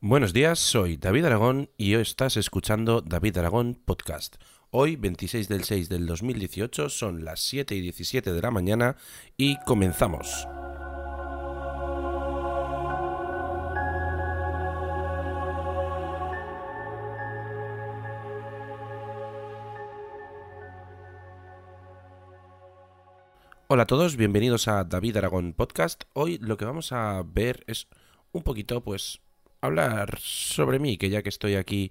Buenos días, soy David Aragón y hoy estás escuchando David Aragón Podcast. Hoy, 26 del 6 del 2018, son las 7 y 17 de la mañana y comenzamos. Hola a todos, bienvenidos a David Aragón Podcast. Hoy lo que vamos a ver es un poquito, pues, hablar sobre mí, que ya que estoy aquí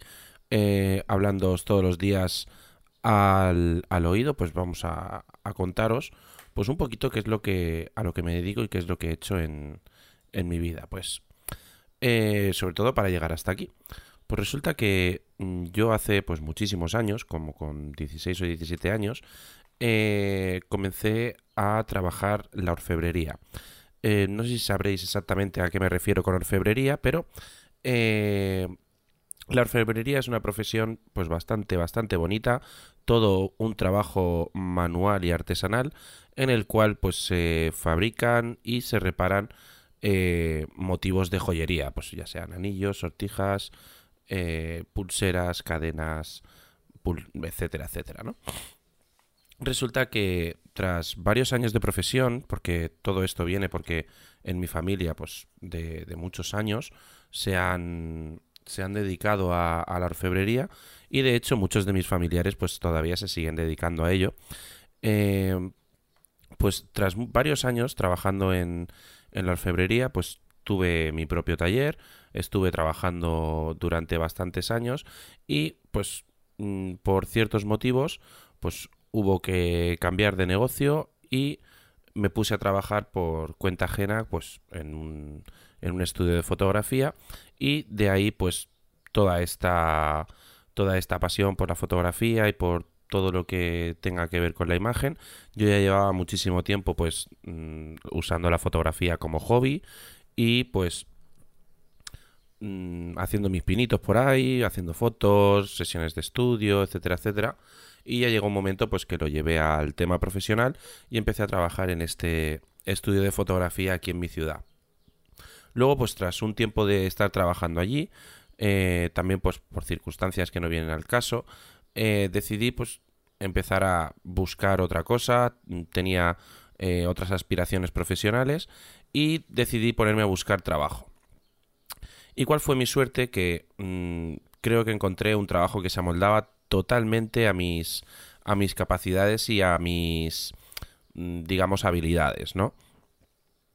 eh, hablando todos los días al, al oído, pues vamos a, contaros pues un poquito qué es lo que a lo que me dedico y qué es lo que he hecho en, en mi vida, pues eh, sobre todo para llegar hasta aquí. Pues resulta que mm, yo hace pues muchísimos años, como con 16 o 17 años, eh, comencé a trabajar la orfebrería. Eh, no sé si sabréis exactamente a qué me refiero con orfebrería, pero eh, la orfebrería es una profesión pues bastante, bastante bonita, todo un trabajo manual y artesanal en el cual pues se fabrican y se reparan eh, motivos de joyería, pues ya sean anillos, sortijas, pulseras, cadenas, etcétera, etcétera, ¿no? Resulta que tras varios años de profesión, porque todo esto viene porque en mi familia, pues de, muchos años, se han, se han dedicado a, la orfebrería y de hecho muchos de mis familiares pues todavía se siguen dedicando a ello. Eh, pues tras varios años trabajando en, en la orfebrería, pues tuve mi propio taller, estuve trabajando durante bastantes años y pues mm, por ciertos motivos pues hubo que cambiar de negocio y me puse a trabajar por cuenta ajena pues en un, en un estudio de fotografía y de ahí pues toda esta toda esta pasión por la fotografía y por todo lo que tenga que ver con la imagen. Yo ya llevaba muchísimo tiempo pues mmm, usando la fotografía como hobby y pues mmm, haciendo mis pinitos por ahí, haciendo fotos, sesiones de estudio, etcétera, etcétera. Y ya llegó un momento pues que lo llevé al tema profesional y empecé a trabajar en este estudio de fotografía aquí en mi ciudad. Luego, pues tras un tiempo de estar trabajando allí, eh, también pues por circunstancias que no vienen al caso, eh, decidí pues empezar a buscar otra cosa, tenía eh, otras aspiraciones profesionales y decidí ponerme a buscar trabajo. ¿Y cuál fue mi suerte? Que mmm, creo que encontré un trabajo que se amoldaba totalmente a mis, a mis capacidades y a mis, mm, digamos, habilidades, ¿no?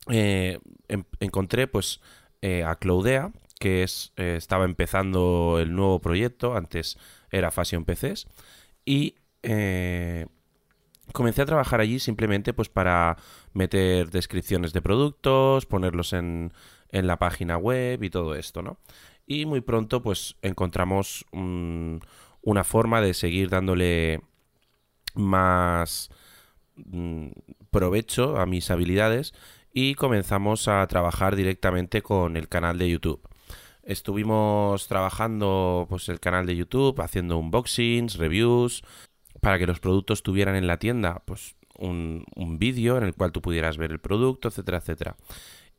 Eh, en, encontré pues eh, a Claudea, que eh, estaba empezando el nuevo proyecto, antes era Fashion PCs, y comencé a trabajar allí simplemente pues para meter descripciones de productos, ponerlos en, en la página web y todo esto, ¿no? Y muy pronto pues encontramos un, una forma de seguir dándole más mm, provecho a mis habilidades y comenzamos a trabajar directamente con el canal de YouTube. Estuvimos trabajando pues el canal de YouTube, haciendo unboxings, reviews, para que los productos tuvieran en la tienda pues un, un vídeo en el cual tú pudieras ver el producto, etcétera, etcétera.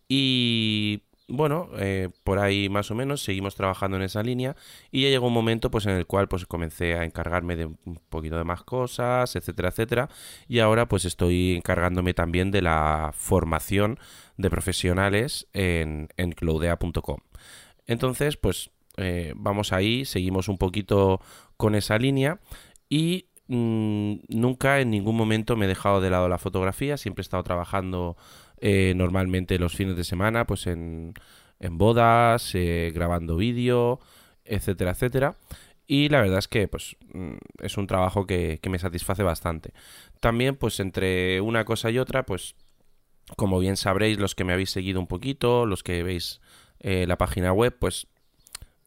Y bueno, eh, por ahí más o menos seguimos trabajando en esa línea y ya llegó un momento pues en el cual pues comencé a encargarme de un poquito de más cosas, etcétera, etcétera, y ahora pues estoy encargándome también de la formación de profesionales en, en. Entonces, pues eh, vamos ahí, seguimos un poquito con esa línea y mmm, nunca en ningún momento me he dejado de lado la fotografía, siempre he estado trabajando eh, normalmente los fines de semana, pues en, en bodas, eh, grabando vídeo, etcétera, etcétera. Y la verdad es que pues mm, es un trabajo que, que, me satisface bastante. También, pues entre una cosa y otra, pues como bien sabréis los que me habéis seguido un poquito, los que veis eh, la página web, pues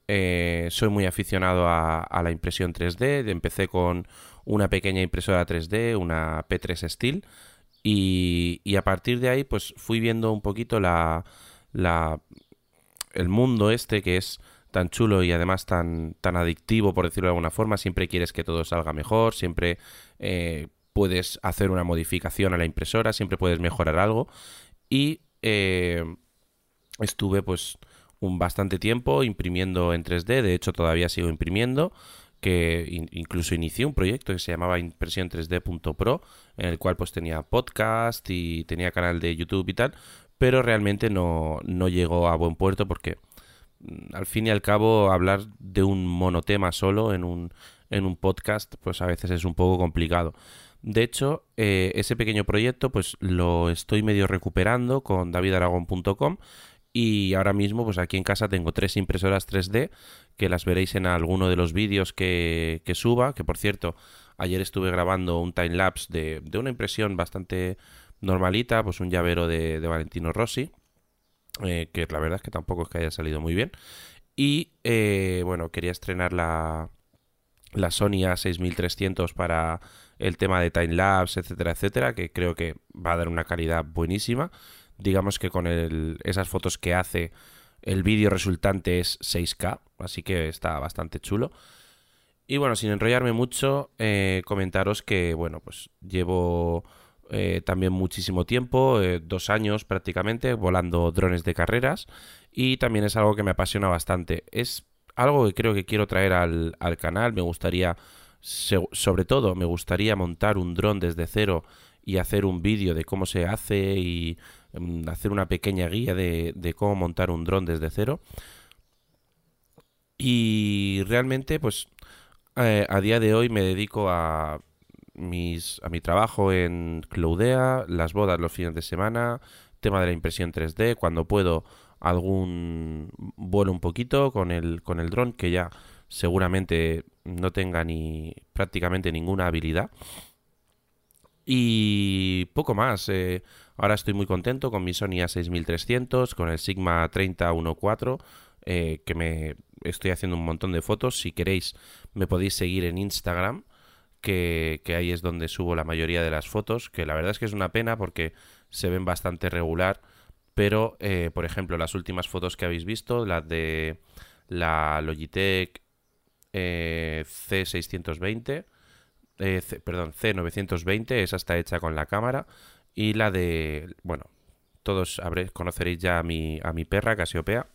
soy muy aficionado a, a, la impresión 3D. Empecé con una pequeña impresora 3D, una P3 Steel, y, a partir de ahí, pues fui viendo un poquito la, la, el mundo este que es tan chulo y además tan, tan adictivo, por decirlo de alguna forma. Siempre quieres que todo salga mejor, siempre eh, puedes hacer una modificación a la impresora, siempre puedes mejorar algo. Y eh, estuve pues un bastante tiempo imprimiendo en 3D, de hecho todavía sigo imprimiendo, que incluso inicié un proyecto que se llamaba impresión 3D.pro, en el cual pues tenía podcast y tenía canal de YouTube y tal, pero realmente no, no llegó a buen puerto porque mm, al fin y al cabo hablar de un monotema solo en un, en un podcast pues a veces es un poco complicado. De hecho, eh, ese pequeño proyecto pues lo estoy medio recuperando con davidaragon.com y ahora mismo pues aquí en casa tengo tres impresoras 3D que las veréis en alguno de los vídeos que, que suba, que por cierto ayer estuve grabando un timelapse de, de una impresión bastante normalita, pues un llavero de, Valentino Rossi, eh, que la verdad es que tampoco es que haya salido muy bien. Y eh, bueno, quería estrenar la, la Sony A6300 para el tema de timelapse, etcétera, etcétera, que creo que va a dar una calidad buenísima. Digamos que con esas fotos que hace, el vídeo resultante es 6K, así que está bastante chulo. Y bueno, sin enrollarme mucho, eh, comentaros que, bueno, pues llevo eh, también muchísimo tiempo, eh, dos años prácticamente, volando drones de carreras y también es algo que me apasiona bastante. Es algo que creo que quiero traer al, canal, me gustaría, sobre todo, me gustaría montar un dron desde cero y hacer un vídeo de cómo se hace y hacer una pequeña guía de, de cómo montar un dron desde cero. Y realmente, pues, eh, a día de hoy me dedico a mis, a mi trabajo en Cloudea, las bodas los fines de semana, tema de la impresión 3D, cuando puedo algún vuelo un poquito con el, con el dron, que ya seguramente no tenga ni prácticamente ninguna habilidad. Y poco más. Eh, ahora estoy muy contento con mi Sony A6300, con el Sigma 3014, eh, que me estoy haciendo un montón de fotos. Si queréis, me podéis seguir en Instagram que, ahí es donde subo la mayoría de las fotos, que la verdad es que es una pena porque se ven bastante regular, pero eh, por ejemplo las últimas fotos que habéis visto, las de la Logitech eh, C620, eh, perdón, C920, esa está hecha con la cámara, y la de, bueno, todos conoceréis ya a mi, a mi perra Casiopea.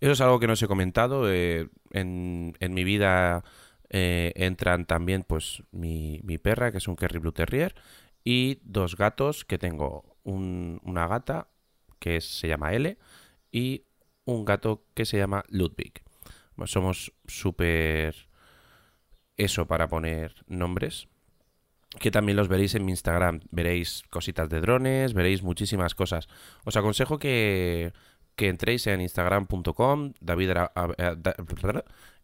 Eso es algo que no os he comentado. en, en mi vida eh, entran también pues mi, perra, que es un Kerry Blue Terrier, y dos gatos, que tengo una gata que se llama L y un gato que se llama Ludwig. somos súper eso para poner nombres. Que también los veréis en mi Instagram. Veréis cositas de drones, veréis muchísimas cosas. Os aconsejo que que entréis en instagram.com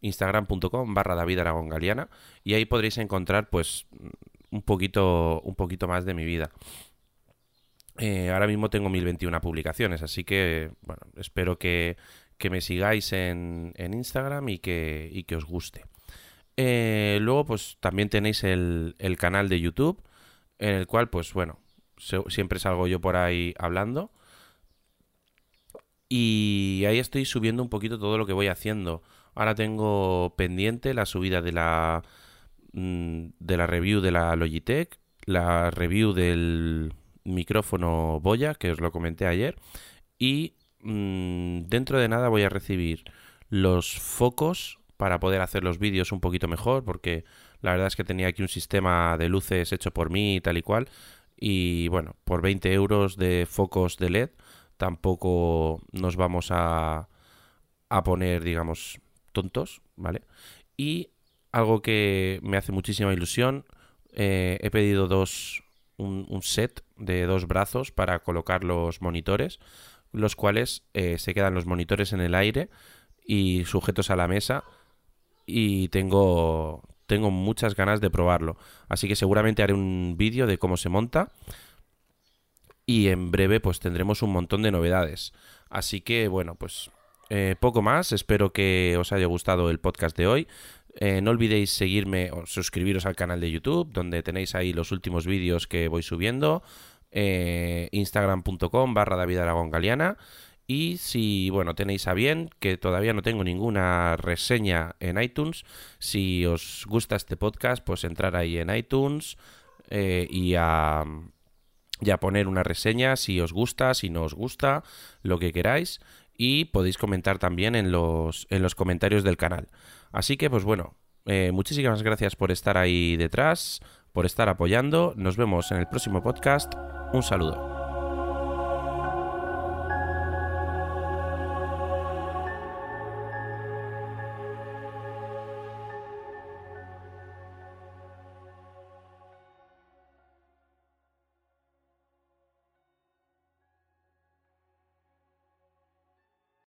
instagram.com barra David Aragón y ahí podréis encontrar pues un poquito un poquito más de mi vida eh, ahora mismo tengo 1021 publicaciones así que bueno espero que, que me sigáis en, en, Instagram y que, y que os guste eh, luego pues también tenéis el, el canal de YouTube en el cual pues bueno siempre salgo yo por ahí hablando y ahí estoy subiendo un poquito todo lo que voy haciendo. Ahora tengo pendiente la subida de la mm, de la review de la Logitech, la review del micrófono Boya, que os lo comenté ayer, y mm, dentro de nada voy a recibir los focos para poder hacer los vídeos un poquito mejor, porque la verdad es que tenía aquí un sistema de luces hecho por mí y tal y cual, y bueno, por 20 euros de focos de LED tampoco nos vamos a, a poner, digamos, tontos, ¿vale? Y algo que me hace muchísima ilusión, eh, he pedido dos, un, set de dos brazos para colocar los monitores, los cuales eh, se quedan los monitores en el aire y sujetos a la mesa y tengo, tengo muchas ganas de probarlo. Así que seguramente haré un vídeo de cómo se monta y en breve pues tendremos un montón de novedades. Así que bueno, pues eh, poco más, espero que os haya gustado el podcast de hoy. Eh, no olvidéis seguirme o suscribiros al canal de YouTube, donde tenéis ahí los últimos vídeos que voy subiendo. Eh, Instagram.com barra David Aragón Galeana. Y si, bueno, tenéis a bien, que todavía no tengo ninguna reseña en iTunes, si os gusta este podcast, pues entrar ahí en iTunes y a y a poner una reseña si os gusta, si no os gusta, lo que queráis. y podéis comentar también en los, en los comentarios del canal. Así que, pues bueno, eh, muchísimas gracias por estar ahí detrás, por estar apoyando. Nos vemos en el próximo podcast. Un saludo.